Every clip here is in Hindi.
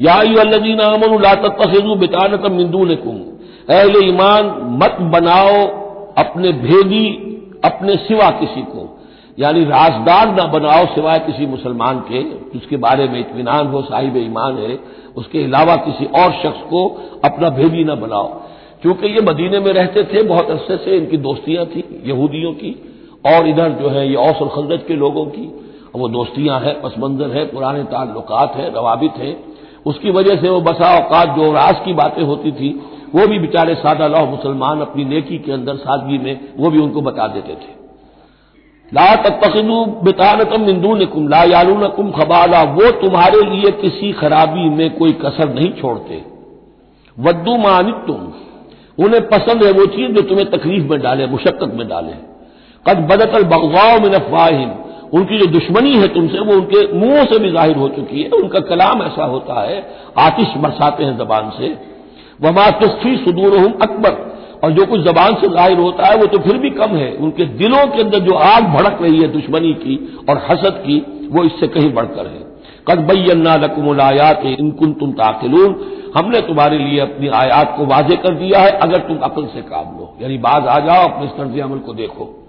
याजीनामलातखजू मिंदूनकुम अहले ईमान, मत बनाओ अपने भेदी, अपने सिवा किसी को। यानी राजदार न बनाओ सिवाय किसी मुसलमान के। जिसके बारे में इतमान हो, साहिब ईमान है, उसके अलावा किसी और शख्स को अपना भेदी न बनाओ। क्योंकि ये मदीने में रहते थे, बहुत अरसे से इनकी दोस्तियाँ थी, यहूदियों की, और इधर जो है ये औस और खजरत के लोगों की। वो दोस्तियाँ हैं पसमंजर है, पुराने ताल्लुकात हैं, रवाबित हैं। उसकी वजह से वो बसा औकात जो राज की बातें होती थी, वो भी बेचारे सादा लौह मुसलमान अपनी नेकी के अंदर सादगी में, वो भी उनको बता देते थे। ला तकदू बेतानतम निकुम ला यालूनकुम खबाला, वो तुम्हारे लिए किसी खराबी में कोई कसर नहीं छोड़ते। वद्दू मानित तुम उन्हें पसंद है वो चीज़ जो तुम्हें तकलीफ़ में डाले, मुशक्कत में डाले। कद बदतल बगवाओ में नफवाहिम उनकी जो दुश्मनी है तुमसे, वो उनके मुंहों से भी ज़ाहिर हो चुकी है, उनका कलाम ऐसा होता है, आतिश बरसाते हैं जबान से। वमा तुस्फी सुदूर अकबर। और जो कुछ जबान से ज़ाहिर होता है, वो तो फिर भी कम है। उनके दिलों के अंदर जो आग भड़क रही है दुश्मनी की और हसद की, वो इससे कहीं बढ़कर है। कद बैन्ना लकुमलायात इनकुन तुम ताकिलून। हमने तुम्हारे लिए अपनी आयात को वाजे कर दिया है, अगर तुम अकल से काम लो यानी बाज आ जाओ, अपने तर्ज अमल को देखो।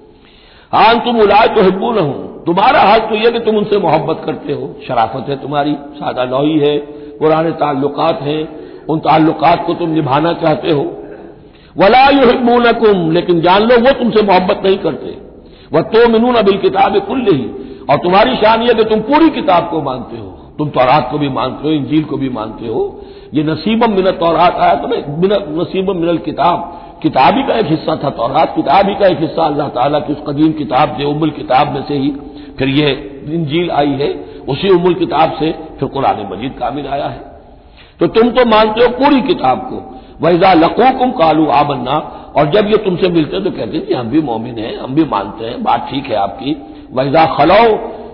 हाँ तुम उलाय तो हिब्बू न हो। तुम्हारा हाल तो यह कि तुम उनसे मोहब्बत करते हो। शराफत है तुम्हारी, सादा नौई है, पुराने ताल्लुकात हैं, उन ताल्लुकात को तुम निभाना चाहते हो। वला यू हिब्बू न लेकिन जान लो, वो तुमसे मोहब्बत नहीं करते। वह तो मिनून अबिल किताब कुल ही और तुम्हारी शान यह कि तुम पूरी किताब को मानते हो। तुम तौरात को भी मानते हो, इंजील को भी मानते हो। ये नसीबम मिनत तौरात आया तो ना नसीबम मिनल किताब। किताबी का एक हिस्सा था, तौरात किताबी का एक हिस्सा, अल्लाह ताला की उस कदीम किताब से उमुल किताब में से ही फिर ये इंजील आई है, उसी उमुल किताब से फिर कुरान मजीद कामिल आया है। तो तुम तो मानते हो पूरी किताब को। वैजा लकूकुम कालू आबन्ना और जब ये तुमसे मिलते तो कहते हैं हम भी मोमिन हैं, हम भी मानते हैं, बात ठीक है आपकी। वैजा खलो।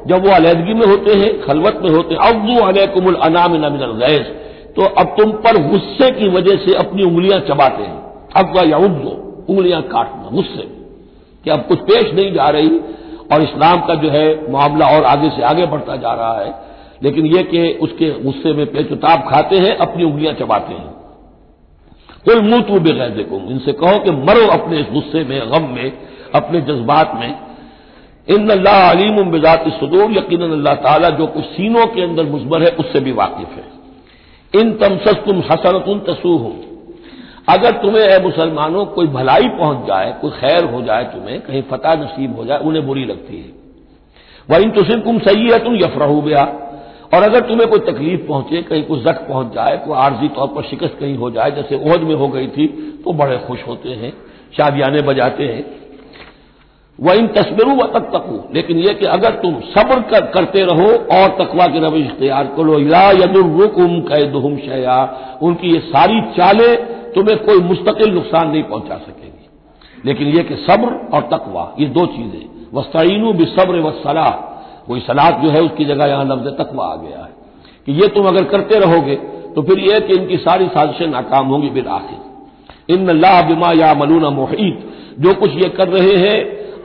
जब वो अलहदगी में होते हैं, खलवत में होते हैं, अब्दू अलैकुमुल अनाम नमिन गैस। तो अब तुम पर गुस्से की वजह से अपनी उंगलियाँ चबाते हैं। अगवा या उद्दो उंगलियाँ काटना, मुझसे, कि अब कुछ पेश नहीं जा रही और इस्लाम का जो है मामला और आगे से आगे बढ़ता जा रहा है। लेकिन यह कि उसके गुस्से में पेचुताब खाते हैं, अपनी उंगलियाँ चबाते हैं। कुल मुँह तू बेगैर देखो इनसे कहो कि मरो अपने इस गुस्से में, गम में, अपने जज्बात में। इन अल्लाह अलीम बिजात सदूर यकीन अल्लाह ताला जो कुछ सीनों के अंदर मुजबर है, उससे भी वाकिफ है। इन तमसस तुम हसनतुन तसू हो अगर तुम्हें ए मुसलमानों कोई भलाई पहुँच जाए कोई खैर हो जाए तुम्हें कहीं फतह नसीब हो जाए उन्हें बुरी लगती है। वह इन तुसिर तुम सही है तुम यफरहू गया और अगर तुम्हें कोई तकलीफ़ पहुँचे कहीं कोई जख्म पहुँच जाए कोई आर्जी तौर पर शिकस्त कहीं हो जाए जैसे ओहद में हो गई थी तो बड़े खुश होते हैं शादियाने बजाते हैं। वह इन तस्वीरों व तक तकू लेकिन यह कि अगर तुम सब्र कर, करते रहो और तकवा की रविश इख्तियार करो या यदुरुकुम कैदुम शया उनकी ये सारी चालें तुम्हें कोई मुस्तकिल नुकसान नहीं पहुँचा सकेगी। लेकिन यह कि सब्र और तकवा, ये दो चीज़ें। वस्तीनू भी सब्र व सलाह। कोई सलाह जो है, उसकी जगह यहाँ लफ्ज तकवा आ गया है। कि ये तुम अगर करते रहोगे तो फिर यह कि इनकी सारी साजिशें नाकाम होंगी बिल आखिर। इन अल्लाह बिमा या मलूना मोहित। जो कुछ ये कर रहे हैं,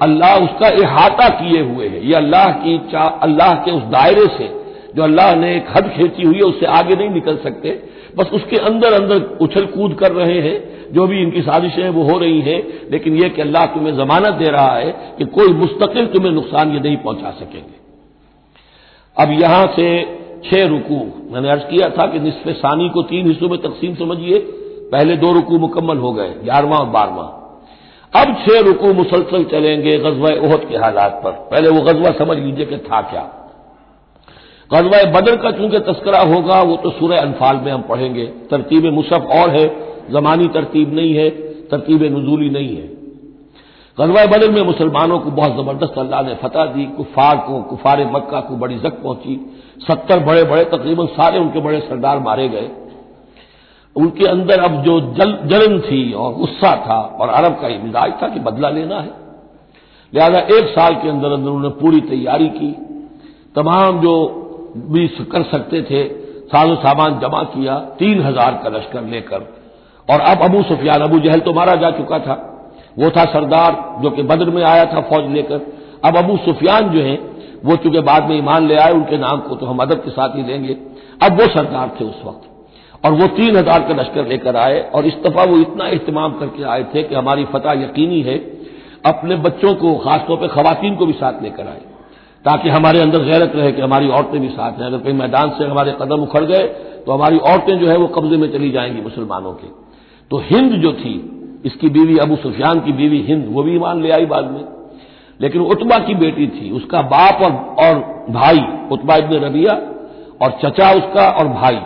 अल्लाह उसका अहाता किए हुए है। ये अल्लाह की अल्लाह के उस दायरे से, जो अल्लाह ने एक हद खींची हुई है, उससे आगे नहीं निकल सकते। बस उसके अंदर अंदर उछल कूद कर रहे हैं। जो भी इनकी साजिशें हैं, वो हो रही हैं। लेकिन यह कि अल्लाह तुम्हें जमानत दे रहा है कि कोई मुस्तकिल तुम्हें नुकसान ये नहीं पहुँचा सकेंगे। अब यहाँ से छह रुकू। मैंने अर्ज़ किया था कि निसफ सानी को तीन हिस्सों में तकसीम समझिए। पहले दो रुकू मुकम्मल हो गए, ग्यारहवां और बारहवां। अब छह रुकू मुसलसल चलेंगे गजवा ओहद के हालात पर। पहले वो गजवा समझ लीजिए कि था क्या। गजवा बदर का चूँकि तस्करा होगा, वो तो सूर्य अनफाल में हम पढ़ेंगे। तरतीब मुसफ और है, जमानी तरतीब नहीं है, तरतीब नजूली नहीं है। गजवा बदर में मुसलमानों को बहुत ज़बरदस्त अल्लाह ने फतह दी, कुफार को, कुफार मक्का को बड़ी जक पहुँची। सत्तर बड़े बड़े तकरीबन सारे उनके बड़े सरदार मारे गए। उनके अंदर अब जो जल, जलन थी और गुस्सा था, और अरब का मिजाज था कि बदला लेना है। लिहाजा एक साल के अंदर अंदर उन्होंने पूरी तैयारी की। तमाम जो भी कर सकते थे। साजो सामान जमा किया, तीन हज़ार का लश्कर लेकर। और अब अबू सुफियान, अबू जहल तो मारा जा चुका था। वो था सरदार जो कि बद्र में आया था फौज लेकर। अब अबू सुफियान जो है, वो चूँकि बाद में ईमान ले आए, उनके नाम को तो हम अदब के साथ ही लेंगे अब वो सरदार थे उस वक्त। और वो तीन हज़ार का लश्कर लेकर आए, और इस दफ़ा वो इतना अहतमाम करके आए थे कि हमारी फतह यकीनी है, अपने बच्चों को, खासतौर पर खातन को भी साथ लेकर आए। ताकि हमारे अंदर गैरत रहे कि हमारी औरतें भी साथ हैं। अगर कहीं मैदान से हमारे कदम उखड़ गए तो हमारी औरतें जो है वो कब्जे में चली जाएँगी मुसलमानों के। तो हिंद जो थी इसकी बीवी अबू सुफियान की बीवी हिंद वो भी ईमान ले आई बाद में। लेकिन उतबा की बेटी थी उसका बाप और, और भाई उतबा इबन रबिया और चचा उसका और भाई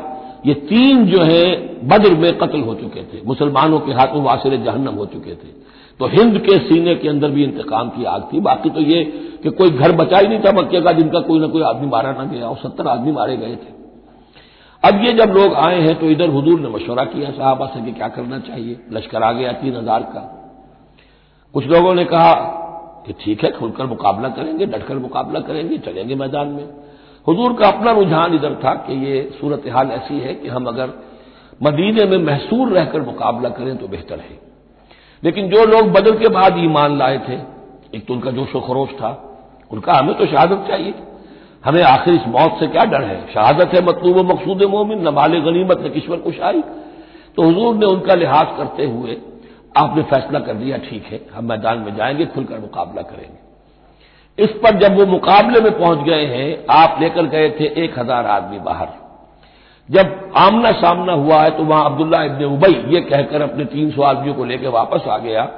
ये तीन जो है बद्र में कत्ल हो चुके थे। मुसलमानों के हाथों वासिर जहन्नम हो चुके थे। तो हिंद के सीने के अंदर भी इंतकाम की आग थी। बाकी तो ये कि कोई घर बचा ही नहीं था मक्के का, जिनका कोई ना कोई आदमी मारा ना गया, और सत्तर आदमी मारे गए थे। अब ये जब लोग आए हैं तो इधर हुजूर ने मशवरा किया, साहबा से कि क्या करना चाहिए? लश्कर आ गया तीन हज़ार का। कुछ लोगों ने कहा कि ठीक है, खुलकर मुकाबला करेंगे, डटकर मुकाबला करेंगे, चलेंगे मैदान में। हुजूर का अपना रुझान इधर था कि ये सूरत हाल ऐसी है कि हम अगर मदीने में महसूर रहकर मुकाबला करें तो बेहतर है। लेकिन जो लोग बदल के बाद ईमान लाए थे, एक तो उनका जोशो खरोश था। उनका, हमें तो शहादत चाहिए। हमें आखिर इस मौत से क्या डर है? शहादत है मतलूब मकसूद मोमिन, न माल गनीमत, न किश्वर कुशाई। तो हजूर ने उनका लिहाज करते हुए, आपने फैसला कर दिया ठीक है, हम मैदान में जाएँगे, खुलकर मुकाबला करेंगे। इस पर जब वो मुकाबले में पहुँच गए हैं, आप लेकर गए थे एक हज़ार आदमी बाहर। जब आमना सामना हुआ है तो वहाँ अब्दुल्ला इबन उबई ये कहकर अपने तीन सौ आदमियों को लेकर वापस आ गया।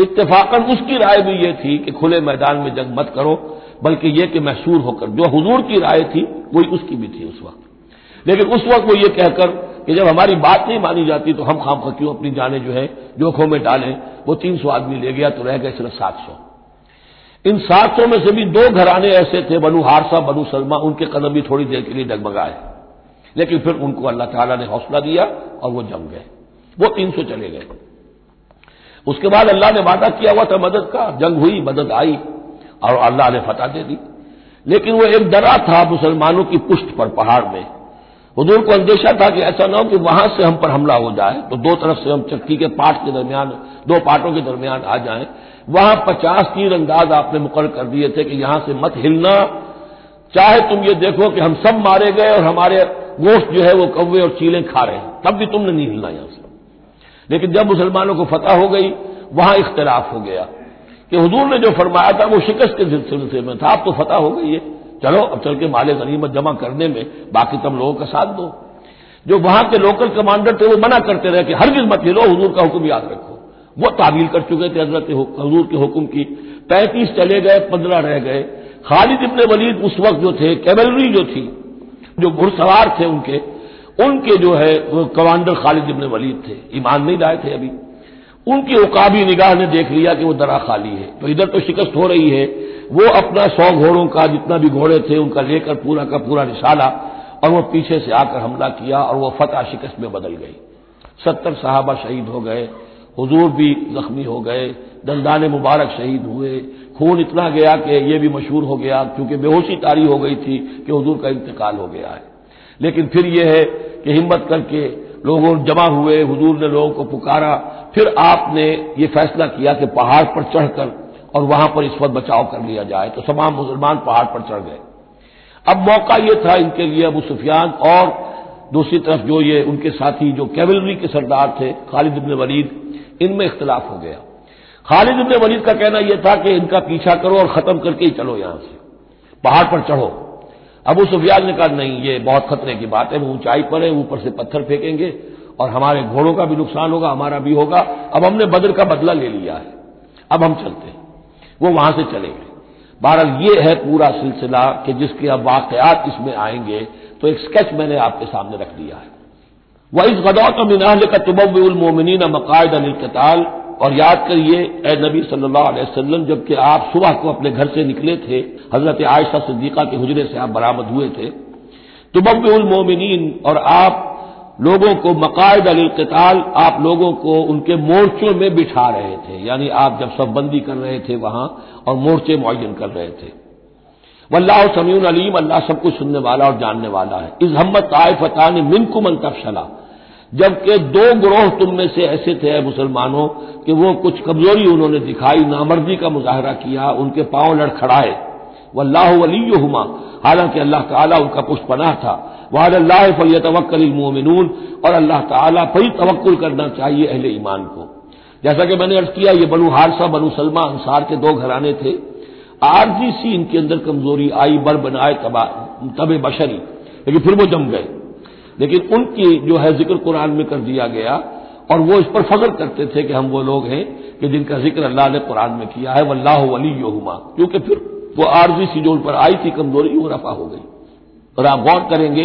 इत्तेफाकन उसकी राय भी ये थी कि खुले मैदान में जंग मत करो, बल्कि यह कि महसूर होकर, जो हुजूर की राय थी, वही उसकी भी थी उस वक्त। लेकिन उस वक्त वो ये कहकर कि जब हमारी बात नहीं मानी जाती तो हम खाम क्यों अपनी जाने जो है, जोखों में डालें? वो तीन सौ आदमी ले गया तो रह गए सिर्फ़ सात सौ। इन सात सौ में से भी दो घराने ऐसे थे, बनु हारसा, बनु सलमा, उनके कदम भी थोड़ी देर के लिए डगमगाए। लेकिन फिर उनको अल्लाह ताला ने हौसला दिया और वो जम गए। वो तीन सौ चले गए। उसके बाद अल्लाह ने वादा किया, हुआ था मदद का। जंग हुई, मदद आई और अल्लाह ने फतह दे दी। लेकिन वो एक डरा था मुसलमानों की पुष्ट पर पहाड़ में। हजूर को अंदेशा था कि ऐसा ना हो कि वहाँ से हम पर हमला हो जाए तो दो तरफ़ से हम चक्की के पाट के दरमियान, दो पाटों के दरमियान आ जाएँ। वहाँ पचास तीर अंदाज आपने मुकर कर दिए थे कि यहाँ से मत हिलना। चाहे तुम ये देखो कि हम सब मारे गए और हमारे गोश्त जो है वो कौवे और चीलें खा रहे हैं। तब भी तुमने नहीं हिलना यहाँ से लेकिन जब मुसलमानों को फतह हो गई, वहाँ इख्तलाफ हो गया कि हजूर ने जो फरमाया था, वो शिकस्त के सिलसिले में था। अब तो फतह हो गई है। चलो, अब चल के माले गनीमत जमा करने में बाकी तब लोगों का साथ दो। जो वहाँ के लोकल कमांडर थे, वो मना करते रहे कि हर मत हिलो हजूर का हुक्म याद रखो। वो तामील कर चुके थे हज़रत हजूर के हुक्म की। पैंतीस चले गए, पंद्रह रह गए। खालिद इबन वलीद उस वक्त जो थे कैवलरी जो थी जो घुड़सवार थे उनके उनके जो है, वो कमांडर खालिद इबन वलीद थे। ईमान नहीं लाए थे अभी। उनकी उकाबी निगाह ने देख लिया कि वो दरा खाली है। तो इधर तो शिकस्त हो रही है। वो अपना सौ घोड़ों का जितना भी घोड़े थे, उनका लेकर पूरा का पूरा निशाला और वो पीछे से आकर हमला किया और वो फतह शिकस्त में बदल गई। सत्तर साहबा शहीद हो गए। हुजूर भी जख्मी हो गए। दंदान मुबारक शहीद हुए। खून इतना गया कि ये भी मशहूर हो गया, क्योंकि बेहोशी तारी हो गई थी कि हजूर का इंतकाल हो गया है। लेकिन फिर यह है कि हिम्मत करके लोगों जमा हुए, हुजूर ने लोगों को पुकारा, फिर आपने ये फैसला किया कि पहाड़ पर चढ़कर और वहाँ पर इस वक्त बचाव कर लिया जाए। तो तमाम मुसलमान पहाड़ पर चढ़ गए। अब मौका यह था इनके लिए, अबू सुफियान और दूसरी तरफ़ जो ये उनके साथी, जो कैवलरी के सरदार थे, खालिद इबन वलीद, इनमें इख्तलाफ हो गया। खालिद इबन वलीद का कहना यह था कि इनका पीछा करो और खत्म करके ही चलो यहाँ से। पहाड़ पर चढ़ो। अबू सुफियान ने कहा, नहीं, ये बहुत खतरे की बात है, वो ऊंचाई पर है, ऊपर से पत्थर फेंकेंगे और हमारे घोड़ों का भी नुकसान होगा, हमारा भी होगा। अब हमने बद्र का बदला ले लिया है। अब हम चलते हैं। वो वहाँ से चलेंगे बहरहाल, ये है पूरा सिलसिला कि जिसके अब वाकयात इसमें आएँगे तो एक स्केच मैंने आपके सामने रख दिया है। वह इस गदौत मिनाल का तुबुलमोमिन मकायद अनिलकताल और याद करिए ए नबी सल्लल्लाहु अलैहि वसल्लम, जबकि आप सुबह को अपने घर से निकले थे, हज़रत आयशा सिद्दीका के हुजरे से आप बरामद हुए थे तुबुलमोमिन और आप लोगों को मकायद अलिकताल आप लोगों को उनके मोर्चों में बिठा रहे थे, यानी आप जब सबबंदी कर रहे थे वहाँ, और मोर्चे मुन कर रहे थे। वल्लाह समीन अलीम, अल्लाह सब कुछ सुनने वाला और जानने वाला है। इस हमत आयफता ने मिनकुम अंतफशला जबकि दो ग्रोह तुम में से ऐसे थे मुसलमानों कि वो कुछ कमज़ोरी उन्होंने दिखाई, नामर्दी का मुजाहरा किया, उनके पाँव लड़खड़ाए। वल्लाह वली हुमा हालाँकि अल्लाह ताला उनका पुष्पनाह था। वाद अल्लाह फलियतवक्लिन और अल्लाह ताला पर ही तवक्ल करना चाहिए अहले ईमान को। जैसा कि मैंने अर्ज़ किया, ये बनु हारसा, बनु सलमा अंसार के दो घराने थे। आरजी सी इनके अंदर कमज़ोरी आई बर बनाए तब बशरी। लेकिन फिर वो जम गए। लेकिन उनकी जो है ज़िक्र कुरान में कर दिया गया, और वो इस पर फख्र करते थे कि हम वो लोग हैं कि जिनका ज़िक्र अल्लाह ने कुरान में किया है, वल्लाह वली योहुमा क्योंकि फिर वो आरजी सी जो उन पर आई थी, कमज़ोरी वो रफा हो गई। और आप गौर करेंगे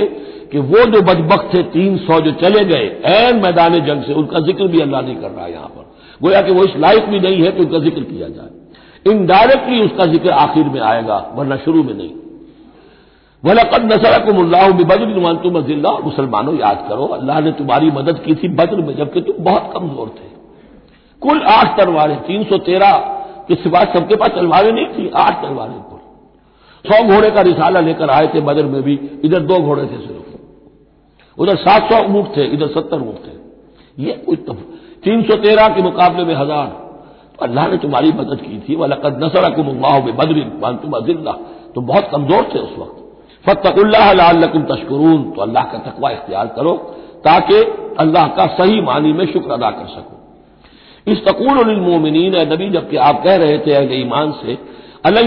कि वो जो बजबक थे, तीन सौ जो चले गए एन मैदान जंग से, उनका ज़िक्र भी अल्लाह नहीं कर रहा यहाँ पर। गोया कि वो इस लायक भी नहीं है कि उनका ज़िक्र किया जाए। इनडायरेक्टली उसका ज़िक्र आखिर में आएगा, वरना शुरू में नहीं। वलकद नसरकुमुल्लाह बदर तुम अजिल्ला मुसलमानों, याद करो, अल्लाह ने तुम्हारी मदद की थी बद्र में, जबकि तुम बहुत कमज़ोर थे। कुल आठ तलवारें, तीन सौ तेरह के सिवा सबके पास तलवारें नहीं थी, आठ तलवारें कुल। सौ घोड़े का रिसाला लेकर आए थे बदर में भी, इधर दो घोड़े थे सिर्फ़। उधर सात सौ ऊँट थे, इधर सत्तर ऊँट थे। ये कोई तीन सौ तेरह के मुकाबले में हज़ार। तो अल्लाह ने तुम्हारी मदद की थी। वलकद नसरकुमुल्लाह बदरिन तुम अजिल्ला तुम बहुत कमज़ोर थे उस वक्त। फ़तकुल्लाकुम तशकरून। तो अल्लाह का तकवा इख्तियार करो, ताकि अल्लाह का सही मानी में शुक्र अदा कर सको। इस तकूलमोमिन नबी, जबकि आप कह रहे थे, अहल ईमान से अलग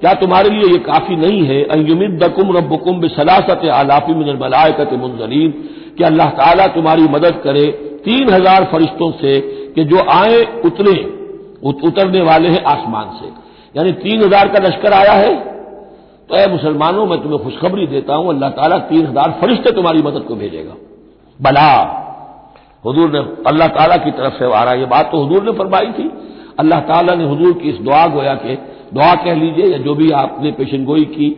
क्या तुम्हारे लिए यह काफ़ी नहीं है? अयुमिदकुम रबुकुम बिसलासत आलाफी मिनमलायकत मुंजरीन कि अल्लाह ताला तुम्हारी मदद करे तीन हज़ार फरिश्तों से, कि जो आए उतरे उतरने वाले हैं आसमान से। यानी तीन हज़ार का लश्कर आया है? तो ए मुसलमानों, मैं तुम्हें खुशखबरी देता हूँ, अल्लाह ताला तीन हज़ार फरिश्ते तुम्हारी मदद को भेजेगा। बला। हजूर ने अल्लाह ताला की तरफ़ से आ रहा ये बात तो हजूर ने फरमाई थी। अल्लाह ताला ने हजूर की इस दुआ गोया के, दुआ कह लीजिए, या जो भी आपने पेशनगोई की,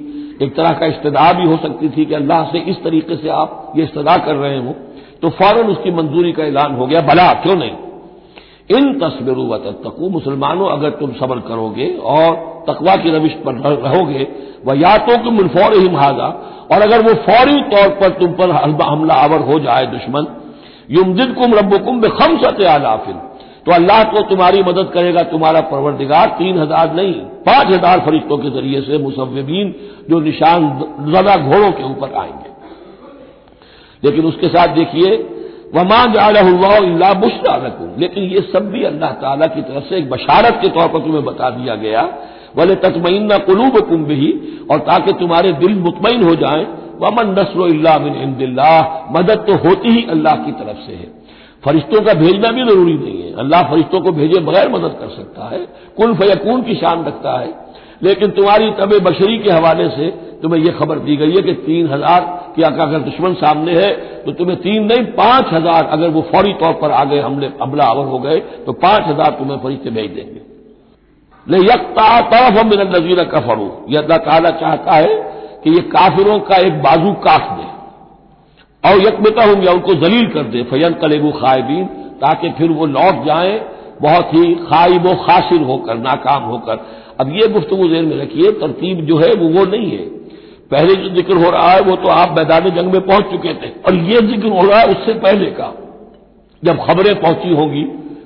एक तरह का इस्तदा भी हो सकती थी कि अल्लाह से इस तरीके से आप ये इस्तदा कर रहे हो तो फ़ौरन उसकी मंजूरी का ऐलान हो गया। भला क्यों नहीं? इन तस्वीरों व तकू मुसलमानों, अगर तुम सबर करोगे और तकवा की रविश पर रहोगे वह या तो कि मुनफौर ही हाजा, और अगर वो फौरी तौर पर तुम पर हमला आवर हो जाए दुश्मन युमदिद कुम रबुकुम बेखम सत आलाफिन। तो अल्लाह को तुम्हारी मदद करेगा, तुम्हारा परवरदिगार तीन हज़ार नहीं, पाँच हज़ार फरिश्तों के ज़रिए से मुसविन जो निशान जदा घोड़ों के ऊपर आएँगे। लेकिन उसके साथ देखिए वमा जाल्ला बुशरा रकूम लेकिन ये सब भी अल्लाह ताला की तरफ़ से एक बशारत के तौर पर तुम्हें बता दिया गया। वले ततमैना कुलूब कुम भी और ताकि तुम्हारे दिल मुतमिन हो जाए। वमन नसर मदद तो होती ही अल्लाह की तरफ़ से है। फरिश्तों का भेजना भी ज़रूरी नहीं है। अल्लाह फरिश्तों को भेजे बगैर मदद कर सकता है। कुल फयकून की शान रखता है। लेकिन तुम्हारी तब बशरी के हवाले से तुम्हें यह खबर दी गई है कि तीन हज़ार की अगर दुश्मन सामने है तो तुम्हें तीन नहीं, पाँच हज़ार अगर वो फौरी तौर पर आ गए, हमले, हमला आवर हो गए तो पाँच हज़ार तुम्हें फरिश्ते भेज देंगे। ले यकता तरफ़ हम मिन नजीर कफरू। यह अल्लाह चाहता है कि ये काफिरों का एक बाजू काट दे, और यकमता हूँ या उनको जलील कर दे। फयन कलेबू खायबीन ताकि फिर वो लौट जाए, बहुत ही खाइब खासिर होकर, नाकाम होकर। अब ये गुफ्तु जेर में रखिए, तरतीब जो है वो वो नहीं है। पहले जो ज़िक्र हो रहा है, वो तो आप मैदान जंग में पहुँच चुके थे। और ये ज़िक्र हो रहा है उससे पहले का। जब खबरें पहुँची होंगी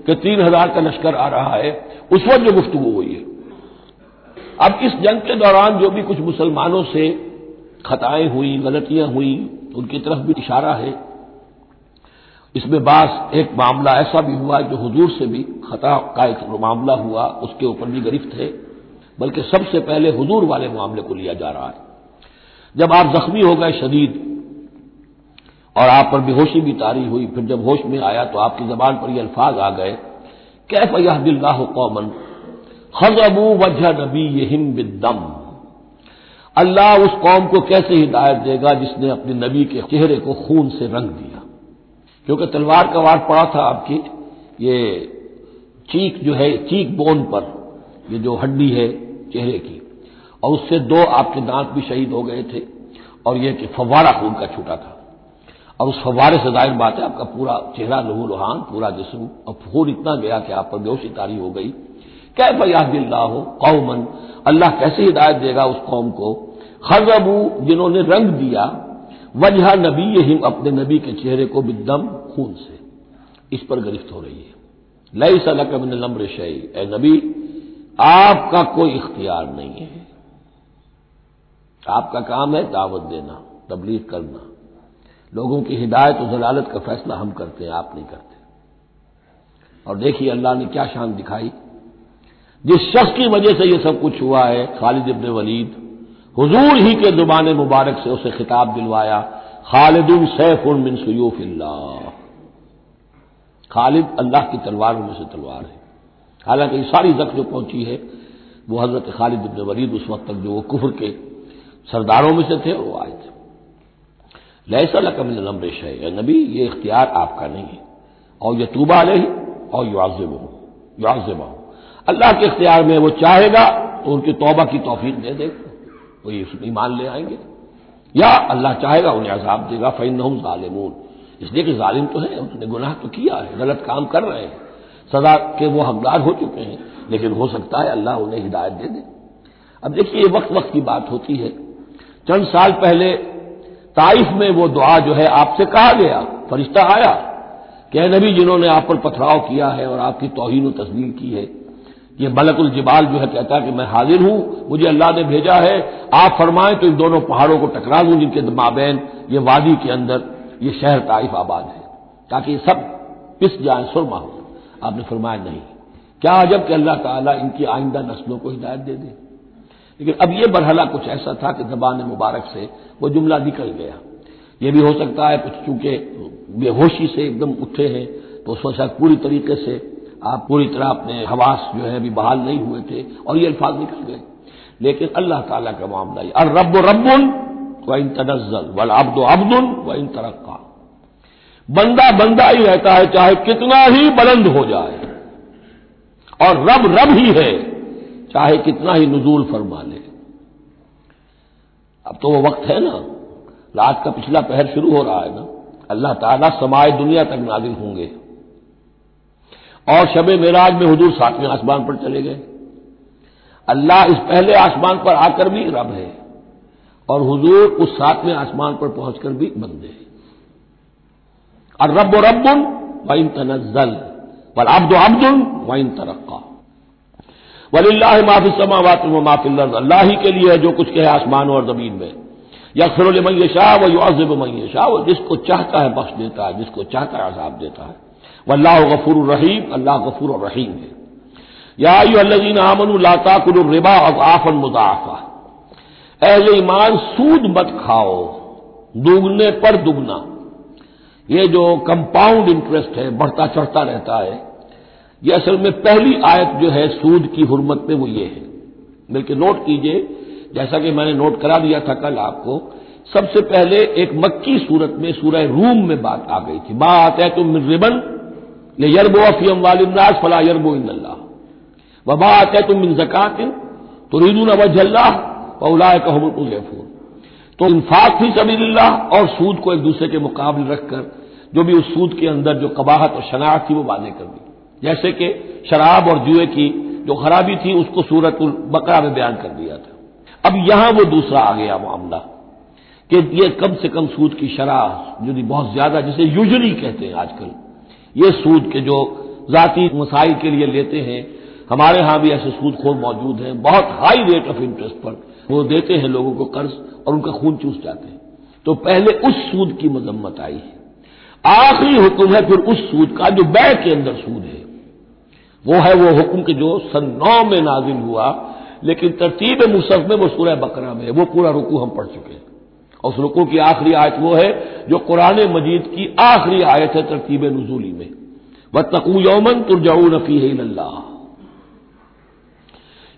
कि तीन हज़ार का लश्कर आ रहा है, उस वक्त जो गुफ्तु हुई है। अब इस जंग के दौरान जो भी कुछ मुसलमानों से खताएँ हुई, गलतियाँ हुई, उनकी तरफ़ भी इशारा है। इसमें बास एक मामला ऐसा भी हुआ जो हजूर से भी खता का एक मामला हुआ, उसके ऊपर भी गिरफ्त है। बल्कि सबसे पहले हजूर वाले मामले को लिया जा रहा है। जब आप जख्मी हो गए शदीद और आप पर बेहोशी भी तारी हुई, फिर जब होश में आया तो आपकी जबान पर ये अल्फाज आ गए, कैफ यह दिल्लाह कौमन, खजबू वजह नबी यहिम बिदम अल्लाह उस कौम को कैसे हिदायत देगा जिसने अपने नबी के चेहरे को खून से रंग दिया? क्योंकि तलवार का वार पड़ा था आपकी, ये चीक जो है चीक बोन पर, ये जो हड्डी है चेहरे की और उससे दो आपके दांत भी शहीद हो गए थे। और यह कि फवारा खून का छूटा था। और उस फवारे से ज़ाहिर बात है, आपका पूरा चेहरा लहू लुहान पूरा जिसम, और खून इतना गया कि आप पर बेहोशी तारी हो गई। कै फयादिल्ला हो कौमन, अल्लाह कैसे हिदायत देगा उस कौम को? खजबू, जिन्होंने रंग दिया, वजह नबी हिम अपने नबी के चेहरे को बिदम खून से। इस पर गिरफ्त हो रही है। लई सलक मिन लम्र शई ए नबी, आपका कोई इख्तियार नहीं है। आपका काम है दावत देना, तबलीग करना। लोगों की हिदायत और जलालत का फैसला हम करते हैं, आप नहीं करते। और देखिए अल्लाह ने क्या शान दिखाई। जिस शख्स की वजह से यह सब कुछ हुआ है, खालिद इबन वलीद, हुजूर ही के ज़ुबान मुबारक से उसे खिताब दिलवाया खालिद सैफ मिन खालिद अल्लाह की तलवारों में से तलवार है। हालाँकि सारी जख्म जो पहुँची है, वो हज़रत खालिद इबन वलीद उस वक्त तक जो वो कुफर के सरदारों में से थे, वो आए थे। लैसा लकमिल नम्र है नबी, ये इख्तियार आपका नहीं है। और यह तूबा ले और युआजिब हो युआजिब हो अल्लाह के इख्तियार में वो चाहेगा तो उनकी तोबा की तोफीक दे देगा। वो ईमान ले आएँगे। या अल्लाह चाहेगा, उन्हें अजाब देगा। फ़ैन ालिमून इसलिए कि जालिम तो है, उन्होंने गुनाह तो किया है, गलत काम कर रहे हैं। सदा के वो हकदार हो चुके हैं, लेकिन हो सकता है अल्लाह उन्हें हिदायत दे दे। अब देखिए, ये वक्त वक्त की बात होती है। चंद साल पहले ताइफ में वो दुआ जो है आपसे कहा गया। फरिश्ता आया कि नबी, जिन्होंने आप पर पथराव किया है और आपकी तोहन तस्वीर की है, ये मलकुल जिबाल जो है कहता है कि मैं हाजिर हूँ, मुझे अल्लाह ने भेजा है, आप फरमाएँ तो इन दोनों पहाड़ों को टकरा दूँ जिनके माबेन ये वादी के अंदर ये शहर ताइफ आबाद है, ताकि सब पिस जाए, सुरमा हो आपने फरमाया, नहीं, क्या अजब कि अल्लाह ताला इनकी आइंदा नस्लों को हिदायत दे दे। लेकिन अब यह बरहला कुछ ऐसा था कि जबान मुबारक से वो जुमला निकल गया। यह भी हो सकता है कुछ चूँकि बेहोशी से एकदम उठे हैं तो उस पूरी तरीके से आप पूरी तरह अपने हवास जो है अभी बहाल नहीं हुए थे और ये अल्फाज निकल गए। लेकिन अल्लाह ताला का मामला है और रब रबुन व इन तनजल वल अब्दो अब्दुल व इन तरक्का बंदा बंदा ही रहता है, चाहे कितना ही बुलंद हो जाए। और रब रब ही है। चाहे कितना ही नजूल फरमा ले। अब तो वो वक्त है ना। रात का पिछला पहर शुरू हो रहा है ना। अल्लाह ताला समाए दुनिया तक नाजिल होंगे। और शब मेराज में हजूर सातवें आसमान पर चले गए। अल्लाह इस पहले आसमान पर आकर भी रब है। और हुजूर उस सातवें आसमान पर पहुंचकर भी बंदे और रब रबुन व इन तनजल वल अब्द अब्दुल वाइन इन वलिल्लाह माफ़ी समावात माफिल अल्लाह ही के लिए है जो कुछ कहे आसमान और ज़मीन में। यकसर मैशाह व युआब मैशाह वो जिसको चाहता है बख्श देता है, जिसको चाहता है आजाब देता है। वल्लाह गफूर रहीम, अल्लाह गफूर रहीम है। या अल्लाजीन आमन लाताकुल रिबा और आफन मुदाफा अहले ईमान सूद मत खाओ, दुगने पर दुगना। ये जो कंपाउंड इंटरेस्ट है, बढ़ता चढ़ता रहता है ये असल में पहली आयत जो है सूद की हुरमत में वो ये है। बल्कि नोट कीजिए, जैसा कि मैंने नोट करा दिया था कल आपको, सबसे पहले एक मक्की सूरत में, सूरह रूम में बात आ गई थी। बात है तुम रिबन ये यरबो अफीम वालिनाज फला यरबो इन वह बात है तुम मिन जक़ातिन तो रीदून वजल्ला पौलाय कहमफूर तो इन्फाक थी सबील्ला और सूद को एक दूसरे के मुकाबले रखकर, जो भी उस सूद के अंदर जो कबाहत और शनाख्त थी वो वादे कर दी। जैसे कि शराब और जुए की जो खराबी थी, उसको सूरत बकरा में बयान कर दिया था। अब यहाँ वो दूसरा आ गया मामला कि ये कम से कम सूद की शराह जो बहुत ज़्यादा, जिसे यूजली कहते हैं आजकल, ये सूद के जो जाति मसाइल के लिए लेते हैं, हमारे यहाँ भी ऐसे सूद खोर मौजूद हैं। बहुत हाई रेट ऑफ़ इंटरेस्ट पर वो देते हैं लोगों को कर्ज और उनका खून चूस जाते हैं। तो पहले उस सूद की मजम्मत आई है। आखिरी हुक्म है फिर उस सूद का, जो बै के अंदर सूद है। वो है वो हुक्म के जो सन नौ में नाजिल हुआ, लेकिन तरतीब मुसफ में वो सूरह बकरा में वो पूरा रुकू हम पढ़ चुके हैं। उस रुकू की आखिरी आयत वो है, जो कुरान मजीद की आखिरी आयत है तरतीब नजूली में। व तकू यौमन तुरजाऊ नफी है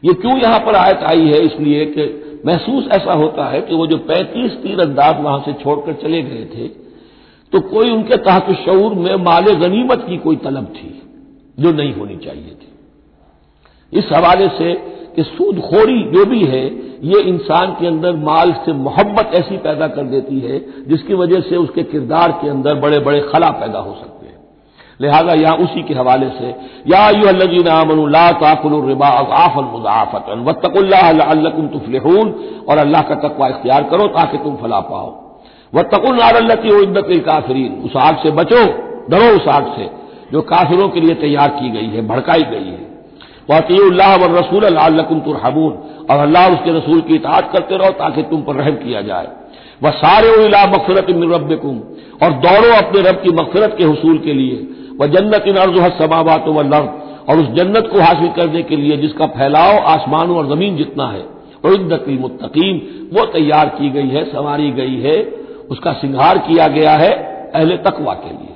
ये क्यों यहाँ पर आयत आई है? इसलिए कि महसूस ऐसा होता है कि वो जो पैंतीस तीर अंदाज वहाँ से छोड़कर चले गए थे तो कोई उनके तहत शूर में माल गनीमत की कोई तलब थी। जो नहीं होनी चाहिए थी। इस हवाले से कि सूदखोरी जो भी है, ये इंसान के अंदर माल से मोहब्बत ऐसी पैदा कर देती है, जिसकी वजह से उसके किरदार के अंदर बड़े बड़े खला पैदा हो सकते हैं। लिहाजा यहाँ उसी के हवाले से, या मुजाफतन वतकुल्लाकुम तुफलहून और अल्लाह का तकवा इख्तियार करो ताकि तुम फला पाओ। व तकुल नारल्लती उद्दत काफरीन, उस आग से बचो, डरो उस आग से। जो काफिरों के लिए तैयार की गई है, भड़काई गई है। वतील्लाह व रसूल अल्लाकुम तुरहमून। और अल्लाह उसके रसूल की इतात करते रहो ताकि तुम पर रहम किया जाए। वह सारे उला मकफरत मिन रबकुम और दौड़ो अपने रब की मकफरत के हसूल के लिए। वह जन्नत इन अर्ज़ समावत व लर्द और उस जन्नत को हासिल करने के लिए जिसका फैलाव आसमानों और ज़मीन जितना है उद्दतिल मुतकीम वो तैयार की गई है, संवारी गई है। उसका सिंगार किया गया है अहले तकवा के लिए।